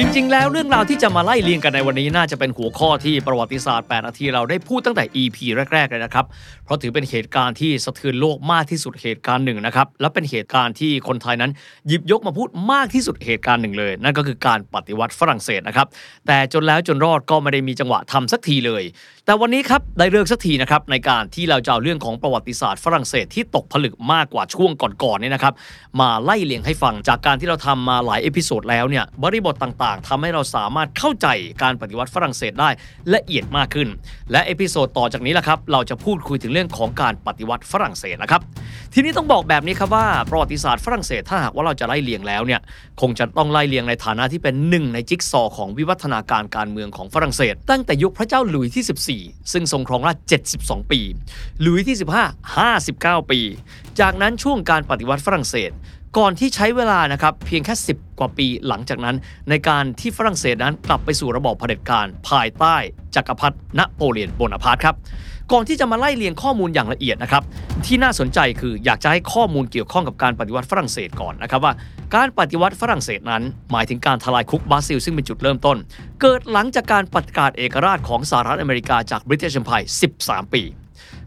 จริง ๆ แล้วเรื่องราวที่จะมาไล่เรียงกันในวันนี้น่าจะเป็นหัวข้อที่ประวัติศาสตร์ 8 นาทีเราได้พูดตั้งแต่ EP แรก ๆ เลยนะครับ เพราะถือเป็นเหตุการณ์ที่สะเทือนโลกมากที่สุดเหตุการณ์หนึ่งนะครับ และเป็นเหตุการณ์ที่คนไทยนั้นหยิบยกมาพูดมากที่สุดเหตุการณ์หนึ่งเลย นั่นก็คือการปฏิวัติฝรั่งเศสนะครับ แต่จนแล้วจนรอดก็ไม่ได้มีจังหวะทำสักทีเลย แต่วันนี้ครับได้เลิกสักทีนะครับในการที่เราจะเอาเรื่องของประวัติศาสตร์ฝรั่งเศสที่ตกผลึกมากกว่าช่วงก่อนๆเนี่ยนะครับมาไล่เลียงให้ฟังจากการที่เราทำมาหลาย episode แล้วเนี่ยบริบทต่างๆทำให้เราสามารถเข้าใจการปฏิวัติฝรั่งเศสได้ละเอียดมากขึ้น และ episode ต่อจากนี้แหละครับเราจะพูดคุยถึงเรื่องของการปฏิวัติฝรั่งเศสนะครับทีนี้ต้องบอกแบบนี้ครับว่าประวัติศาสตร์ฝรั่งเศสถ้าหากว่าเราจะไล่เลียงแล้วเนี่ยคงจะต้องไล่เลียงในฐานะที่เป็นหนึ่งในจิ๊กซอของวิวัฒนาการการเมืองของฝรั่งเศส ตั้งแต่ยุคพระเจ้าหลุยส์ที่ 14 ซึ่งทรงครองราช72 ปี หลุยส์ที่ 15 59 ปี จากนั้นช่วงการปฏิวัติฝรั่งเศส ก่อนที่ใช้เวลานะครับเพียงแค่ 10 กว่าปีหลังจากนั้น ในการที่ฝรั่งเศสนั้นกลับไปสู่ระบอบเผด็จการภายใต้จักรพรรดินโปเลียนโบนาปาร์ตครับก่อนที่จะมาไล่เรียงข้อมูลอย่างละเอียดนะครับที่น่าสนใจคืออยากจะให้ข้อมูลเกี่ยวข้องกับการปฏิวัติฝรั่งเศสก่อนนะครับว่า การปฏิวัติฝรั่งเศสนั้น หมายถึงการทลายคุกบาสติลซึ่งเป็นจุดเริ่มต้น เกิดหลังจากการประกาศเอกราชของสหรัฐอเมริกาจากบริเตน Empire 13 ปี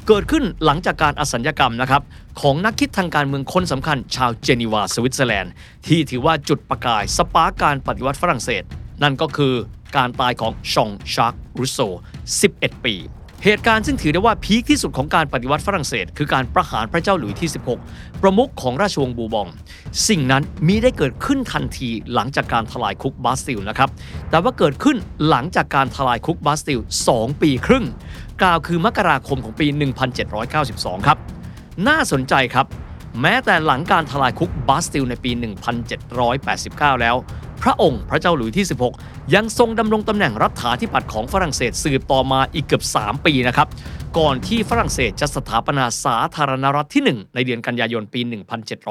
เกิดขึ้นหลังจากการอสัญญกรรมนะครับของนักคิดทางการเมืองคนสำคัญ ชาวเจนีวาสวิตเซอร์แลนด์ ที่ถือว่าจุดประกาย spark การปฏิวัติฝรั่งเศส นั่นก็คือการตายของชองชาร์กรูโซ 11 ปี เหตุการณ์ซึ่งถือได้ว่า peak ที่สุดของการปฏิวัติฝรั่งเศส คือการประหารพระเจ้าหลุยส์ที่ 16 ประมุขของราชวงศ์บูร์บง สิ่งนั้นมิได้เกิดขึ้นทันทีหลังจากการทลายคุกบาสติลนะครับ แต่ว่าเกิดขึ้นหลังจากการทลายคุกบาสติล 2 ปีครึ่ง กล่าวคือมกราคมของปี 1792 ครับ น่าสนใจครับ แม้แต่หลังการทลายคุกบาสติลในปี 1789 แล้ว พระองค์พระเจ้าหลุยส์ที่ 16 ยังทรงดำรงตำแหน่งรัฐาธิปัตย์ของฝรั่งเศสสืบต่อมาอีกเกือบ 3 ปีนะครับ ก่อนที่ฝรั่งเศสจะสถาปนาสาธารณรัฐที่ 1 ในเดือนกันยายนปี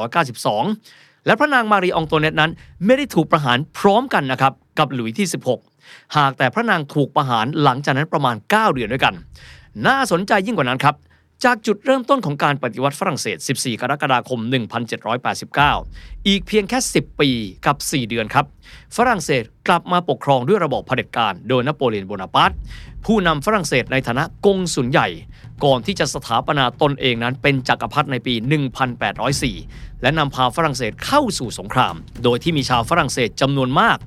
1792 และพระนางมารีองโตเนตนั้นไม่ได้ถูกประหารพร้อมกันนะครับกับหลุยส์ที่ 16 หากแต่พระนางถูกประหารหลังจากนั้นประมาณ 9 เดือนด้วยกัน น่าสนใจยิ่งกว่านั้นครับจากจุดเริ่มต้นของการปฏิวัติฝรั่งเศส 14 กรกฎาคม 1789 อีกเพียงแค่ 10 ปีกับ 4 เดือนครับ ฝรั่งเศสกลับมาปกครองด้วยระบอบเผด็จการโดยนโปเลียนโบนาปาร์ตผู้นำฝรั่งเศสในฐานะกงสุลใหญ่ ก่อนที่จะสถาปนาตนเองนั้นเป็นจักรพรรดิในปี 1804 และนำพาฝรั่งเศสเข้าสู่สงคราม โดยที่มีชาวฝรั่งเศสจำนวนมาก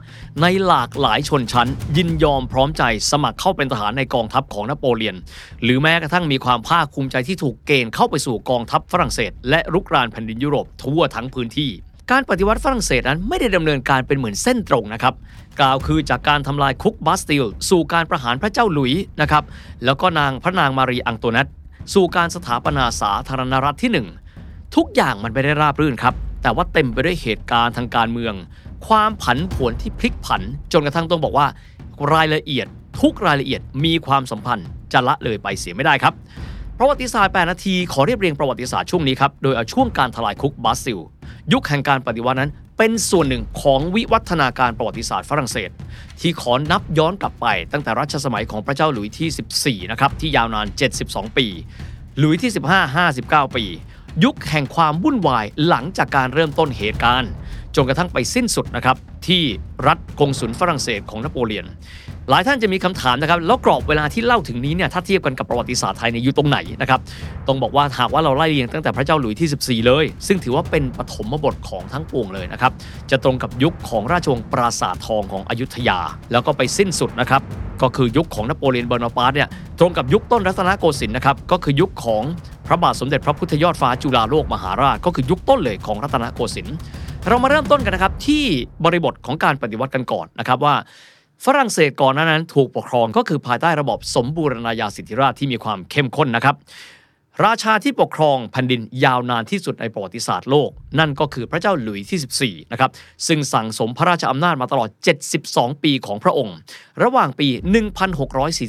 ในหลากหลายชนชั้น ยินยอมพร้อมใจสมัครเข้าเป็นทหารในกองทัพของนโปเลียน หรือแม้กระทั่งมีความภาคภูมิใจที่ถูกเกณฑ์เข้าไปสู่กองทัพฝรั่งเศส และรุกรานแผ่นดินยุโรปทั่วทั้งพื้นที่ การปฏิวัติฝรั่งเศสนั้นไม่ได้ดำเนินการเป็นเหมือนเส้นตรงนะครับ กล่าวคือจากการทำลายคุกบาสติล สู่การประหารพระเจ้าหลุยส์นะครับ แล้วก็นางพระนางมารีอังโตเนตสู่การสถาปนาสาธารณรัฐที่หนึ่งทุกอย่างมันไม่ได้ราบรื่นครับ แต่ว่าเต็มไปด้วยเหตุการณ์ทางการเมือง ความผันผวนที่พลิกผัน จนกระทั่งต้องบอกว่ารายละเอียด ทุกรายละเอียดมีความสัมพันธ์จะละเลยไปเสียไม่ได้ครับ ประวัติศาสตร์ 8 นาที ขอเรียบเรียงประวัติศาสตร์ช่วงนี้ครับ โดยเอาช่วงการทลายคุกบาซิล ยุคแห่งการปฏิวัตินั้น เป็นส่วนหนึ่งของวิวัฒนาการประวัติศาสตร์ฝรั่งเศส ที่ขอนับย้อนกลับไป ตั้งแต่รัชสมัยของพระเจ้าหลุยส์ที่ 14 นะครับ ที่ยาวนาน 72 ปี หลุยส์ที่ 15 59 ปี ยุคแห่งความวุ่นวายหลังจากการเริ่มต้นเหตุการณ์จนกระทั่งไปสิ้นสุดนะครับที่รัฐกงสุลฝรั่งเศสของนโปเลียน หลายท่านจะมีคำถามนะครับแล้วกรอบเวลาที่เล่าถึงนี้เนี่ยถ้าเทียบกันกับประวัติศาสตร์ไทยเนี่ยอยู่ตรงไหนนะครับต้องบอกว่าหากว่าเราไล่เรียงตั้งแต่พระเจ้าหลุยส์ที่ 14 เลย ซึ่งถือว่าเป็นปฐมบทของทั้งปวงเลยนะครับจะตรงกับยุคของราชวงศ์ปราสาททองของอยุธยา แล้วก็ไปสิ้นสุดนะครับก็คือยุคของนโปเลียนโบนาปาร์ตเนี่ยตรงกับยุคต้นรัตนโกสินทร์นะครับก็คือยุคของพระบาทสมเด็จพระพุทธยอดฟ้าจุฬาโลกมหาราช ก็คือยุคต้นเลยของรัตนโกสินทร์เรามาเริ่มต้นกันนะครับที่บริบทของการปฏิวัติกันก่อนนะครับว่า ฝรั่งเศสก่อนหนานั้นถูกปกครองก็คือภายใต้ระบอบสมบูรณาญาสิทธิราชที่มีความเข้มข้นนะครับ ราชาที่ปกครองแผ่นดินยาวนานที่สุดในประวัติศาสตร์โลก นั่นก็คือพระเจ้าหลุยส์ที่14นะครับซึ่งสั่งสมพระราชอำนาจมาตลอด 72 ปีของพระองค์ ระหว่างปี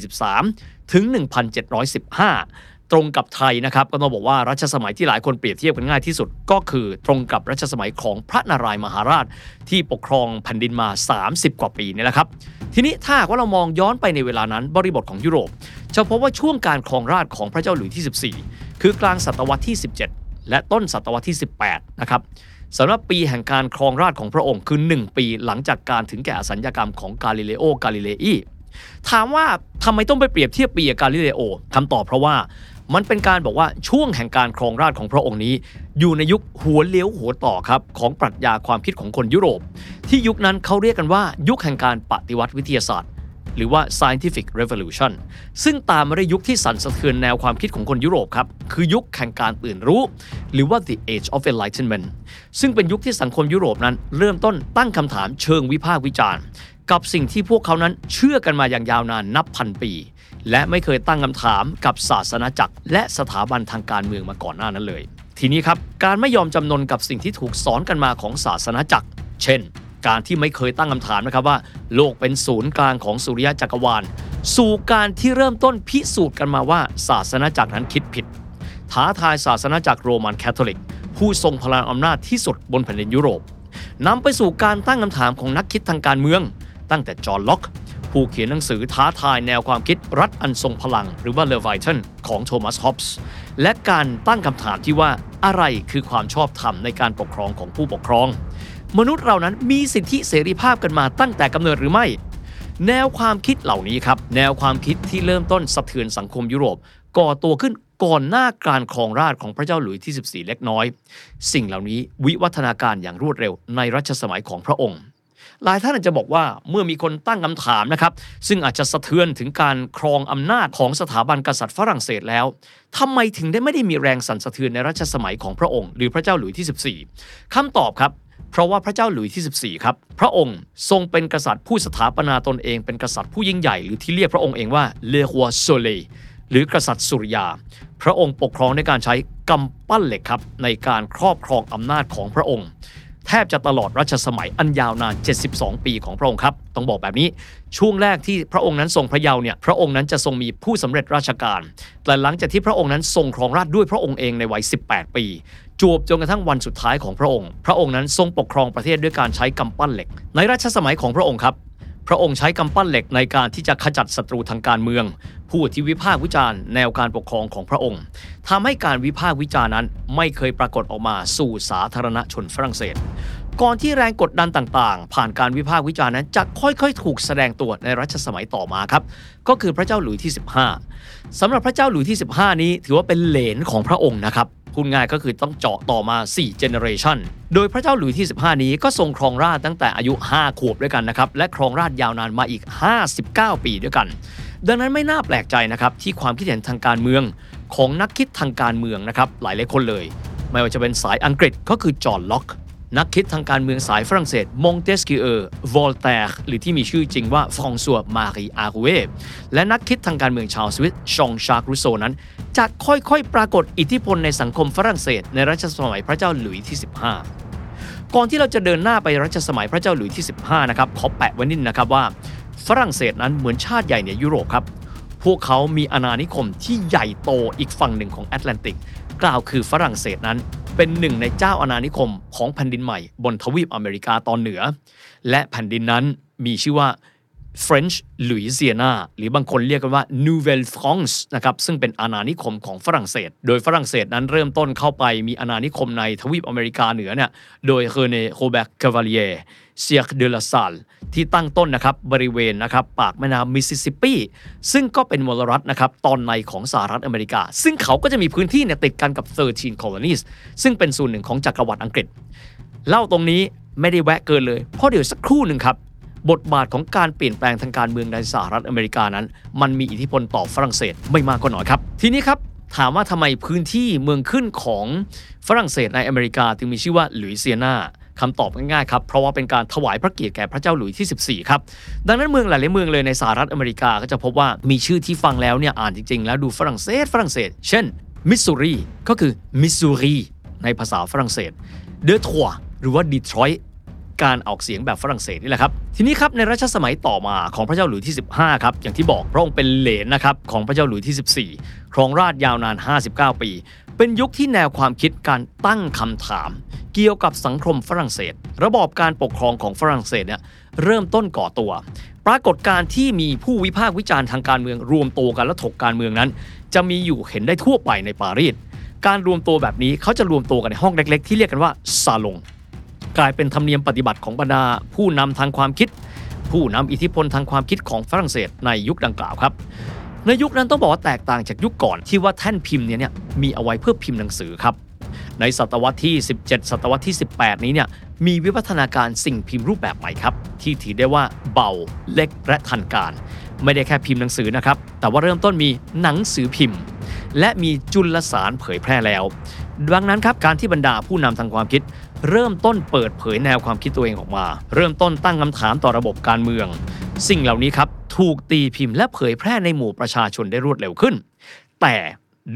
1643 ถึง 1715 ตรงกับไทยนะครับก็ต้องบอกว่ารัชสมัยที่หลายคนเปรียบเทียบกันง่ายที่สุด ก็คือตรงกับรัชสมัยของพระนารายมหาราช ที่ปกครองแผ่นดินมา 30 กว่าปีนี่แหละครับ ทีนี้ถ้าว่าเรามองย้อนไปในเวลานั้นบริบทของยุโรปจะพบว่าช่วงการครองราชของพระเจ้าหลุยที่ 14 คือกลางศตวรรษที่ 17 และต้นศตวรรษที่ 18 นะครับสำหรับปีแห่งการครองราชของพระองค์คือ 1 ปีหลังจากการถึงแก่อสัญญกรรมของกาลิเลโอกาลิเลอีถามว่าทำไมต้องไปเปรียบเทียบปีกับกาลิเลโอคำตอบเพราะว่า มันเป็นการบอกว่าช่วงแห่งการครองราชของพระองค์นี้ อยู่ในยุคหัวเลี้ยวหัวต่อครับของปรัชญาความคิดของคนยุโรป ที่ยุคนั้นเขาเรียกกันว่ายุคแห่งการปฏิวัติวิทยาศาสตร์ หรือว่า scientific revolution ซึ่งตามมาด้วยยุคที่สั่นสะเทือนแนวความคิดของคนยุโรปครับคือยุคแห่งการตื่นรู้ หรือว่า the age of enlightenment ซึ่งเป็นยุคที่สังคมยุโรปนั้น เริ่มต้นตั้งคำถามเชิงวิพากษ์วิจารณ์ กับสิ่งที่พวกเขานั้นเชื่อกันมาอย่างยาวนานนับพันปี และไม่เคยตั้งคำถามกับศาสนาจักร และสถาบันทางการเมืองมาก่อนหน้านั้นเลย ทีนี้ครับ การไม่ยอมจำนนกับสิ่งที่ถูกสอนกันมาของศาสนาจักร เช่น การที่ไม่เคยตั้งคำถามนะครับว่า โลกเป็นศูนย์กลางของสุริยะจักรวาล สู่การที่เริ่มต้นพิสูจน์กันมาว่าศาสนาจักรนั้นคิดผิด ท้าทายศาสนาจักรโรมันคาทอลิก ผู้ทรงพลังอำนาจที่สุดบนแผ่นดินยุโรปนำไปสู่การตั้งคำถามของนักคิดทางการเมือง ตั้งแต่จอห์นล็อก ผู้เขียนหนังสือท้าทายแนวความคิดรัฐอันทรงพลัง หรือว่าเลวิทันของโทมัสฮอปส์และการตั้งคำถามที่ว่าอะไรคือความชอบธรรมในการปกครองของผู้ปกครอง มนุษย์เรานั้นมีสิทธิเสรีภาพกันมาตั้งแต่กำเนิดหรือไม่ แนวความคิดเหล่านี้ครับ แนวความคิดที่เริ่มต้นสะเทือนสังคมยุโรป ก่อตัวขึ้นก่อนหน้าการครองราชของพระเจ้าหลุยที่ 14 เล็กน้อย สิ่งเหล่านี้วิวัฒนาการอย่างรวดเร็วในรัชสมัยของพระองค์ หลายท่านอาจจะบอกว่าเมื่อมีคนตั้งคำถามนะครับ ซึ่งอาจจะสะเทือนถึงการครองอำนาจของสถาบันกษัตริย์ฝรั่งเศสแล้วทำไมถึงได้ไม่ได้มีแรงสั่นสะเทือนในรัชสมัยของพระองค์ หรือพระเจ้าหลุยที่ 14คำตอบครับเพราะว่าพระเจ้าหลุยที่ 14 ครับ พระองค์ทรงเป็นกษัตริย์ผู้สถาปนาตนเองเป็นกษัตริย์ผู้ยิ่งใหญ่หรือที่เรียกพระองค์เองว่าเลหัวโซเลหรือกษัตริย์สุริยา พระองค์ปกครองในการใช้กำปั้นเหล็กครับในการครอบครองอำนาจของพระองค์ แทบจะตลอดรัชสมัยอันยาวนาน 72 ปีของพระองค์ครับ ต้องบอกแบบนี้ ช่วงแรกที่พระองค์นั้นทรงพระเยาว์เนี่ย พระองค์นั้นจะทรงมีผู้สำเร็จราชการ แต่หลังจากที่พระองค์นั้นทรงครองราชด้วยพระองค์เองในวัย 18 ปี จวบจนกระทั่งวันสุดท้ายของพระองค์ พระองค์นั้นทรงปกครองประเทศด้วยการใช้กำปั้นเหล็ก ในรัชสมัยของพระองค์ครับ พระองค์ใช้กำปั้นเหล็กในการที่จะขจัดศัตรูทางการเมือง ผู้ที่วิพากษ์วิจารณ์แนวการปกครองของพระองค์ทำให้การวิพากษ์วิจารณ์นั้นไม่เคยปรากฏออกมาสู่สาธารณชนฝรั่งเศส ก่อนที่แรงกดดันต่างๆ ผ่านการวิพากษ์วิจารณ์นั้นจะค่อยๆ ถูกแสดงตัวในรัชสมัยต่อมาครับ ก็คือพระเจ้าหลุยที่ 15สำหรับพระเจ้าหลุยที่ 15 นี้ถือว่าเป็นเหลนของพระองค์นะครับ พูดง่ายก็คือต้องเจาะต่อมา4 generation โดยพระเจ้าหลุยที่ 15 นี้ก็ทรงครองราชตั้งแต่อายุ 5 ขวบด้วยกันนะครับ และครองราชยาวนานมาอีก 59 ปีด้วยกัน ดังนั้นไม่น่าแปลกใจนะครับ ที่ความคิดเห็นทางการเมืองของนักคิดทางการเมืองนะครับหลายหลายคนเลย ไม่ว่าจะเป็นสายอังกฤษก็คือจอห์นล็อก นักคิดทางการเมืองสายฝรั่งเศสมงเตสกิเออร์วอลแตร์หรือที่มีชื่อจริงว่าฟรองซัวมารีอารูเวและนักคิดทางการเมืองชาวสวิตชองชาร์กรูโซนั้น จะค่อยๆ ปรากฏอิทธิพลในสังคมฝรั่งเศส ในรัชสมัยพระเจ้าหลุยส์ที่ 15 ก่อนที่เราจะเดินหน้าไปรัชสมัยพระเจ้าหลุยส์ที่ 15 นะครับขอแปะไว้นิดนะครับว่า ฝรั่งเศสนั้นเหมือนชาติใหญ่ในยุโรปครับพวกเขามีอาณานิคมที่ใหญ่โตอีกฝั่งหนึ่งของแอตแลนติก กล่าวคือฝรั่งเศสนั้น เป็นหนึ่งในเจ้าอาณานิคมของแผ่นดินใหม่บนทวีปอเมริกาตอนเหนือ และแผ่นดินนั้นมีชื่อว่า French Louisiana หรือบางคนเรียกกันว่า Nouvelle France นะครับซึ่งเป็นอาณานิคมของฝรั่งเศส โดยฝรั่งเศสนั้นเริ่มต้นเข้าไปมีอาณานิคมในทวีปอเมริกาเหนือเนี่ยโดยเรเนโรเบิร์ตคาวาลียเซียร์เดลาซาลที่ตั้งต้นนะครับบริเวณนะครับปากแม่น้ำมิสซิสซิปปีซึ่งก็เป็นมลรัฐนะครับตอนในของสหรัฐอเมริกา ซึ่งเขาก็จะมีพื้นที่เนี่ยติดกันกับ 13 colonies ซึ่งเป็นส่วนหนึ่งของจักรวรรดิอังกฤษ เล่าตรงนี้ไม่ได้แวะเกินเลย เพราะเดี๋ยวสักครู่หนึ่งครับ บทบาทของการเปลี่ยนแปลงทางการเมืองในสหรัฐอเมริกานั้น มันมีอิทธิพลต่อฝรั่งเศสไม่มากก็น้อยครับ ทีนี้ครับถามว่าทำไมพื้นที่เมืองขึ้นของฝรั่งเศสในอเมริกาจึงมีชื่อว่าหลุยเซียนาคำตอบง่ายๆครับ เพราะว่าเป็นการถวายพระเกียรติแก่พระเจ้าหลุยที่ 14 ครับ ดังนั้นเมืองหลายๆเมืองเลยในสหรัฐอเมริกาก็จะพบว่ามีชื่อที่ฟังแล้วเนี่ยอ่านจริงๆ แล้วดูฝรั่งเศสฝรั่งเศส เช่นมิสซูรีก็คือมิสซูรีในภาษาฝรั่งเศสเดอทัวหรือว่าดีทรอยต์ การออกเสียงแบบฝรั่งเศสนี่แหละครับ ทีนี้ครับในรัชสมัยต่อมาของพระเจ้าหลุยที่ 15 ครับ อย่างที่บอกพระองค์เป็นเหลนนะครับของพระเจ้าหลุยที่ 14 ครองราชยาวนาน 59 ปี เป็นยุคที่แนวความคิดการตั้งคำถาม เกี่ยวกับสังคมฝรั่งเศส ระบอบการปกครองของฝรั่งเศสเนี่ยเริ่มต้นก่อตัว ปรากฏการที่มีผู้วิพากษ์วิจารณ์ทางการเมืองรวมตัวกันและถกการเมืองนั้น จะมีอยู่เห็นได้ทั่วไปในปารีสการรวมตัวแบบนี้เขาจะรวมตัวกันในห้องเล็ก ๆ ที่เรียกกันว่าซาลง กลายเป็นธรรมเนียมปฏิบัติของบรรดา ผู้นำทางความคิด ผู้นำอิทธิพลทางความคิดของฝรั่งเศสในยุคดังกล่าวครับ ในยุคนั้นต้องบอกว่าแตกต่างจากยุคก่อนที่ว่าแท่นพิมพ์เนี่ยมีเอาไว้เพื่อพิมพ์หนังสือครับในศตวรรษที่ 17 ศตวรรษที่ 18 นี้เนี่ยมีวิวัฒนาการสิ่งพิมพ์รูปแบบใหม่ครับ ที่ถือได้ว่าเบาเล็กและทันการ ไม่ได้แค่พิมพ์หนังสือนะครับ แต่ว่าเริ่มต้นมีหนังสือพิมพ์ และมีจุลสารเผยแพร่แล้ว ดังนั้นครับการที่บรรดาผู้นำทางความคิด เริ่มต้นเปิดเผยแนวความคิดตัวเองออกมา เริ่มต้นตั้งคำถามต่อระบบการเมือง สิ่งเหล่านี้ครับถูกตีพิมพ์และเผยแพร่ในหมู่ประชาชนได้รวดเร็วขึ้น แต่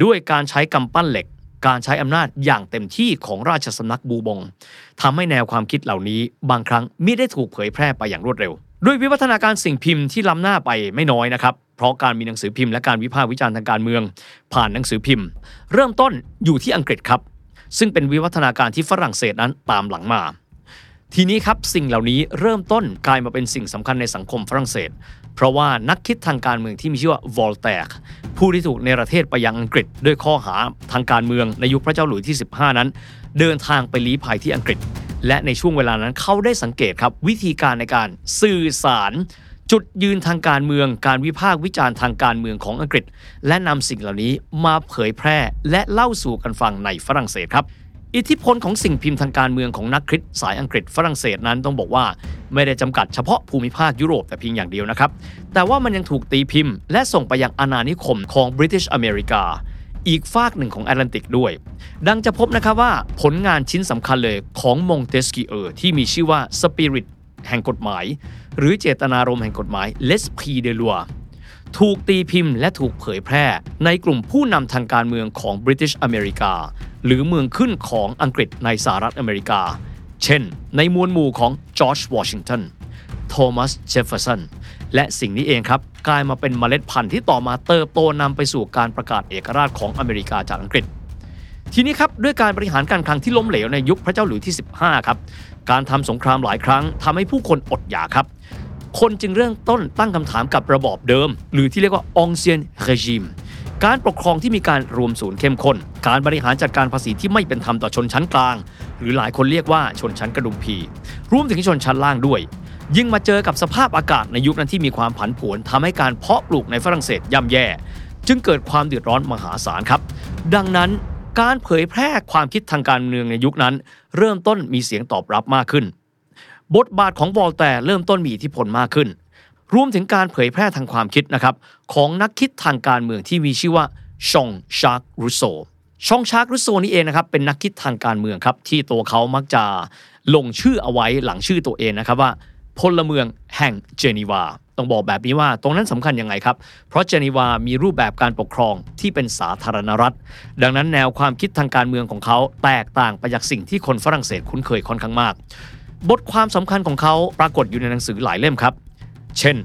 ด้วยการใช้กำปั้นเหล็ก การใช้อำนาจอย่างเต็มที่ของราชสำนักบูบงทำให้แนวความคิดเหล่านี้ บางครั้งมิได้ถูกเผยแพร่ไปอย่างรวดเร็ว ด้วยวิวัฒนาการสิ่งพิมพ์ที่ล้ำหน้าไปไม่น้อยนะครับเพราะการมีหนังสือพิมพ์และการวิพากษ์วิจารณ์ทางการเมือง ผ่านหนังสือพิมพ์ เริ่มต้นอยู่ที่อังกฤษครับ ซึ่งเป็นวิวัฒนาการที่ฝรั่งเศสนั้นตามหลังมา ทีนี้ครับสิ่งเหล่านี้เริ่มต้นกลายมาเป็นสิ่งสำคัญในสังคมฝรั่งเศส เพราะว่านักคิดทางการเมืองที่มีชื่อว่าวอลแตกผู้ที่ถูกเนประเทศไปยังอังกฤษ ด้วยข้อหาทางการเมืองในยุคพระเจ้าหลุยที่ 15 นั้น เดินทางไปลี้ภัยที่อังกฤษ และในช่วงเวลานั้นเขาได้สังเกตครับวิธีการในการสื่อสาร จุดยืนทางการเมือง การวิพากษ์วิจารณ์ทางการเมืองของอังกฤษ และนำสิ่งเหล่านี้มาเผยแพร่และเล่าสู่กันฟังในฝรั่งเศสครับ อิทธิพลของสิ่งพิมพ์ทางการเมืองของนักคริสต์สายอังกฤษฝรั่งเศสนั้นต้องบอกว่า ไม่ได้จำกัดเฉพาะภูมิภาคยุโรปแต่เพียงอย่างเดียวนะครับ แต่ว่ามันยังถูกตีพิมพ์ และส่งไปยังอาณานิคมของบริ t ิชอเมริกาอีกฝากหนึ่งของแอตแลนติกด้วย ดังจะพบนะครับว่าผลงานชิ้นสำคัญเลยของมงเตสกิเออร์ที่มีชื่อว่า Spirit แห่งกฎหมาย หรือเจตนารมณ์แห่งกฎหมาย L'Esprit des lois ถูกตีพิมพ์และถูกเผยแพร่ ในกลุ่มผู้นำทางการเมืองของบริ t ิชอเมริกา หรือเมืองขึ้นของอังกฤษในสหรัฐอเมริกา เช่น ในมวลหมู่ของจอร์จวอชิงตันโทมัสเจฟเฟอร์สันและสิ่งนี้เองครับกลายมาเป็นเมล็ดพันธุ์ที่ต่อมาเติบโตนำไปสู่การประกาศเอกราชของอเมริกาจากอังกฤษ ทีนี้ครับด้วยการบริหารการคลังที่ล้มเหลวในยุคพระเจ้าหลุยที่ 15 ครับ การทำสงครามหลายครั้งทำให้ผู้คนอดอยากครับ คนจึงเริ่มต้นตั้งคำถามกับระบอบเดิม หรือที่เรียกว่าองเซียนเรจิมการปกครองที่มีการรวมศูนย์เข้มข้น การบริหารจัดการภาษีที่ไม่เป็นธรรมต่อชนชั้นกลาง หรือหลายคนเรียกว่าชนชั้นกระดุมพีรวมถึงชนชั้นล่างด้วย ยิ่งมาเจอกับสภาพอากาศในยุคนั้นที่มีความผันผวนทำให้การเพาะปลูกในฝรั่งเศสย่ำแย่ จึงเกิดความเดือดร้อนมหาศาลครับ ดังนั้น การเผยแพร่ความคิดทางการเมืองในยุคนั้น เริ่มต้นมีเสียงตอบรับมากขึ้น บทบาทของวอลแตร์เริ่มต้นมีอิทธิพลมากขึ้น รวมถึงการเผยแพร่ทางความคิดนะครับของนักคิดทางการเมืองที่มีชื่อว่าชองชาร์กรูโซชองชาร์กรูโซนี่เองนะครับเป็นนักคิดทางการเมืองครับที่ตัวเขามักจะลงชื่อเอาไว้หลังชื่อตัวเองนะครับว่า พลเมืองแห่งเจนีวา ต้องบอกแบบนี้ว่าตรงนั้นสำคัญยังไงครับ เพราะเจนีวามีรูปแบบการปกครองที่เป็นสาธารณรัฐ ดังนั้นแนวความคิดทางการเมืองของเขาแตกต่างไปจากสิ่งที่คนฝรั่งเศสคุ้นเคยค่อนข้างมาก บทความสำคัญของเขาปรากฏอยู่ในหนังสือหลายเล่มครับ เช่น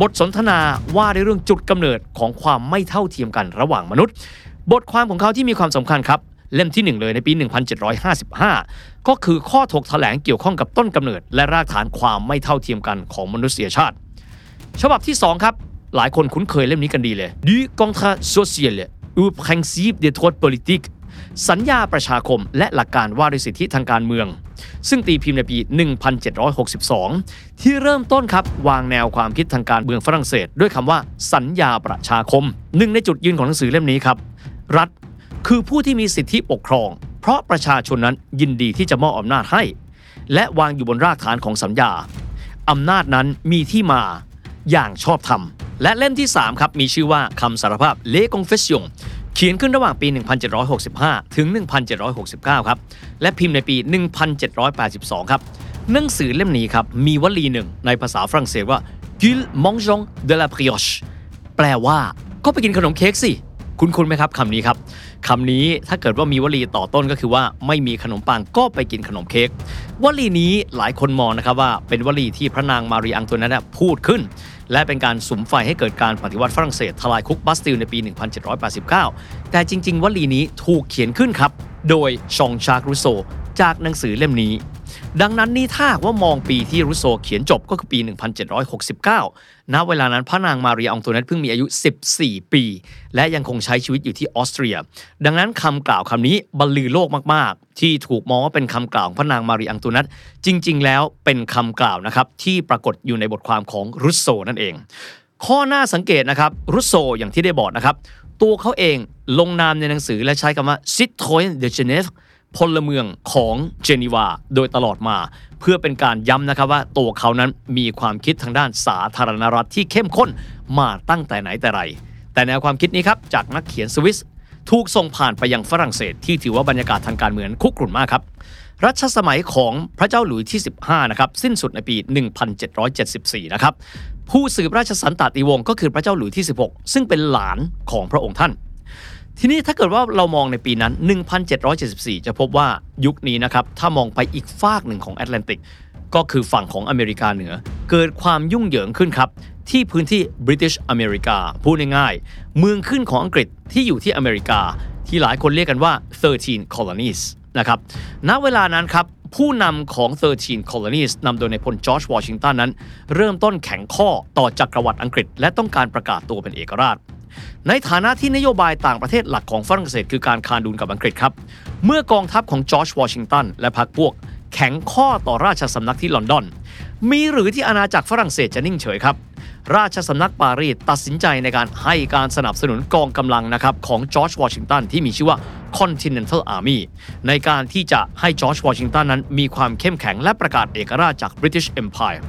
บทสนทนาว่าในเรื่องจุดกำเนิดของความไม่เท่าเทียมกันระหว่างมนุษย์ บทความของเขาที่มีความสำคัญครับ เล่มที่ 1 เลยในปี 1755 ก็คือข้อถกแถลงเกี่ยวข้องกับต้นกำเนิด และรากฐานความไม่เท่าเทียมกันของมนุษยชาติ ฉบับที่ 2 ครับ หลายคนคุ้นเคยเล่มนี้กันดีเลย Du contrat social ou principe des droits politiques สัญญาประชาคมและหลักการว่าด้วยสิทธิทางการเมือง ซึ่งตีพิมพ์ในปี 1762 ที่เริ่มต้นครับ วางแนวความคิดทางการเมืองฝรั่งเศส ด้วยคำว่าสัญญาประชาคม หนึ่งในจุดยืนของหนังสือเล่มนี้ครับ รัฐ คือผู้ที่มีสิทธิปกครอง เพราะประชาชนนั้นยินดีที่จะมอบอำนาจให้ และวางอยู่บนรากฐานของสัญญาอำนาจนั้นมีที่มาอย่างชอบธรรม และเล่มที่ 3 ครับ มีชื่อว่าคำสารภาพ Le Confession เขียนขึ้นระหว่างปี 1765 ถึง 1769 ครับ และพิมพ์ในปี 1782 ครับ หนังสือเล่มนี้ครับ มีวลีหนึ่งในภาษาฝรั่งเศสว่า Gil mangeons de la brioche แปลว่า ก็ไปกินขนมเค้กสิ คุณคุณไหมครับคำนี้ครับคำนี้ถ้าเกิดว่ามีวลีต่อต้นก็คือว่าไม่มีขนมปังก็ไปกินขนมเค้กวลีนี้หลายคนมองนะครับว่าเป็นวลีที่พระนางมารีอังตัวนั้นพูดขึ้น และเป็นการสุมไฟให้เกิดการปฏิวัติฝรั่งเศสทลายคุกบัสติลในปี 1789 แต่จริง ๆ วลีนี้ถูกเขียนขึ้นครับ โดยชองชาร์กรูโซ จากหนังสือเล่มนี้ ดังนั้นนี่ถ้าว่ามองปีที่รุโซเขียนจบก็คือปี 1769 ณ เวลานั้นพระนางมารีองโตเนตเพิ่งมีอายุ 14 ปี และยังคงใช้ชีวิตอยู่ที่ออสเตรีย ดังนั้นคำกล่าวคำนี้บรรลือโลกมาก ๆ ที่ถูกมองว่าเป็นคำกล่าวของพระนางมารีอังโตเนตจริง ๆ แล้วเป็นคำกล่าวนะครับที่ปรากฏอยู่ในบทความของรุโซนั่นเอง ข้อหน้าสังเกตนะครับรุโซอย่างที่ได้บอกนะครับตัวเขาเองลงนามในหนังสือและใช้คำว่า citoyen de Genève พลเมืองของเจนีวาโดยตลอดมา เพื่อเป็นการย้ำนะครับว่าตัวเขานั้นมีความคิดทางด้านสาธารณรัฐที่เข้มข้นมาตั้งแต่ไหนแต่ไร แต่แนวความคิดนี้ครับจากนักเขียนสวิสถูกส่งผ่านไปยังฝรั่งเศส ที่ถือว่าบรรยากาศทางการเมืองคุกรุ่นมากครับ รัชสมัยของพระเจ้าหลุยที่ 15 นะครับ สิ้นสุดในปี 1774 นะครับ ผู้สืบราชสันตติวงศ์ก็คือพระเจ้าหลุยที่ 16 ซึ่งเป็นหลานของพระองค์ท่าน ทีนี้ถ้าเกิดว่าเรามองในปีนั้น 1774 จะพบว่ายุคนี้นะครับ ถ้ามองไปอีกฟากหนึ่งของแอตแลนติก ก็คือฝั่งของอเมริกาเหนือ เกิดความยุ่งเหยิงขึ้นครับ ที่พื้นที่บริเตนอเมริกาพูดง่ายๆ เมืองขึ้นของอังกฤษที่อยู่ที่อเมริกา ที่หลายคนเรียกกันว่า 13 colonies นะครับ ณ เวลานั้นครับ ผู้นำของ 13 colonies นำโดยนายพลจอร์จวอชิงตันนั้น เริ่มต้นแข็งข้อต่อจักรวรรดิอังกฤษ และต้องการประกาศตัวเป็นเอกราช ในฐานะที่นโยบายต่างประเทศหลักของฝรั่งเศสคือการคานดุลกับอังกฤษครับ เมื่อกองทัพของจอร์จวอชิงตันและพรรคพวก แข็งข้อต่อราชสำนักที่ลอนดอน มีหรือที่อาณาจักรฝรั่งเศสจะนิ่งเฉยครับ ราชสำนักปารีสตัดสินใจในการให้การสนับสนุนกองกำลังนะครับของจอร์จวอชิงตันที่มีชื่อว่า Continental Army ในการที่จะให้จอร์จวอชิงตันนั้นมีความเข้มแข็งและประกาศเอกราชจาก British Empire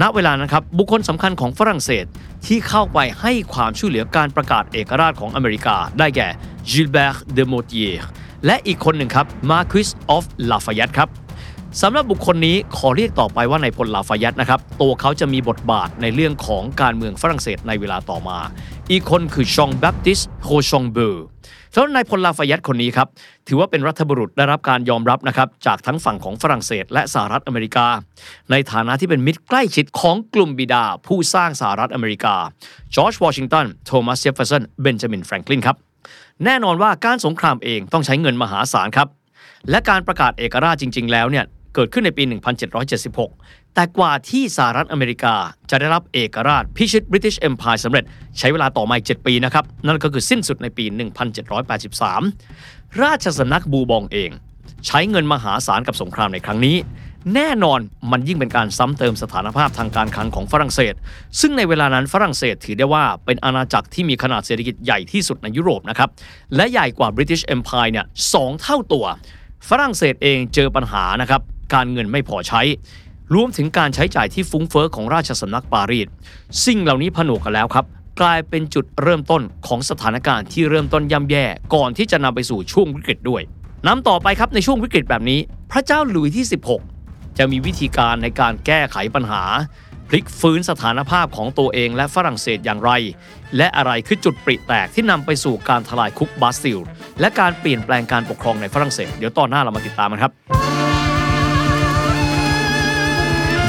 ณเวลานั้นครับบุคคลสำคัญของฝรั่งเศสที่เข้าไปให้ความช่วยเหลือการประกาศเอกราชของอเมริกา ได้แก่ Gilbert de Motier และอีกคนหนึ่งครับ Marquis of Lafayette ครับสำหรับบุคคลนี้ขอเรียกต่อไปว่าในพลลาฟายัตนะครับ ตัวเขาจะมีบทบาทในเรื่องของการเมืองฝรั่งเศสในเวลาต่อมา อีกคนคือชองแบปติสโฮชองเบอร์ แล้วนายพลลาฟายัตคนนี้ครับถือว่าเป็นรัฐบุรุษได้รับการยอมรับนะครับจากทั้งฝั่งของฝรั่งเศส และสหรัฐอเมริกา ในฐานะที่เป็นมิตรใกล้ชิดของกลุ่มบิดา ผู้สร้างสหรัฐอเมริกาจอร์จวอชิงตันโทมัสเจฟเฟอร์สันเบนจามินแฟรงคลินครับแน่นอนว่าการสงครามเองต้องใช้เงินมหาศาลครับและการประกาศเอกราชจริง ๆ แล้วเนี่ย เกิดขึ้นในปี 1776 แต่กว่าที่สหรัฐอเมริกาจะได้รับเอกราชพิชิต British Empire สำเร็จใช้เวลาต่อมาอีก7ปีนะครับ นั่นก็คือสิ้นสุดในปี 1783 ราชสำนักบูร์บงเอง ใช้เงินมหาศาลกับสงครามในครั้งนี้ แน่นอนมันยิ่งเป็นการซ้ำเติมสถานภาพทางการคลังของฝรั่งเศส ซึ่งในเวลานั้นฝรั่งเศสถือได้ว่าเป็นอาณาจักรที่มีขนาดเศรษฐกิจใหญ่ที่สุดในยุโรปนะครับและใหญ่กว่าบริติชเอ็มพายเนี่ยสเท่าตัวฝรั่งเศสเองเจอปัญหานะครับ การเงินไม่พอใช้ รวมถึงการใช้จ่ายที่ฟุ้งเฟอ้อของราชสำนักปารีสสิ่งเหล่านี้ผนวกกันแล้วครับ กลายเป็นจุดเริ่มต้นของสถานการณ์ที่เริ่มต้นย่ำแย่ก่อนที่จะนำไปสู่ช่วงวิกฤตด้วยนำต่อไปครับในช่วงวิกฤตแบบนี้ พระเจ้าหลุยที่ 16 จะมีวิธีการในการแก้ไขปัญหา พลิกฟื้นสถานภาพของตัวเองและฝรั่งเศสอย่างไร และอะไรคือจุดปริแตกที่นำไปสู่การทลายคุกบาสติล และการเปลี่ยนแปลงการปกครองในฝรั่งเศส เดี๋ยวตอนหน้าเรามาติดตามกันครับ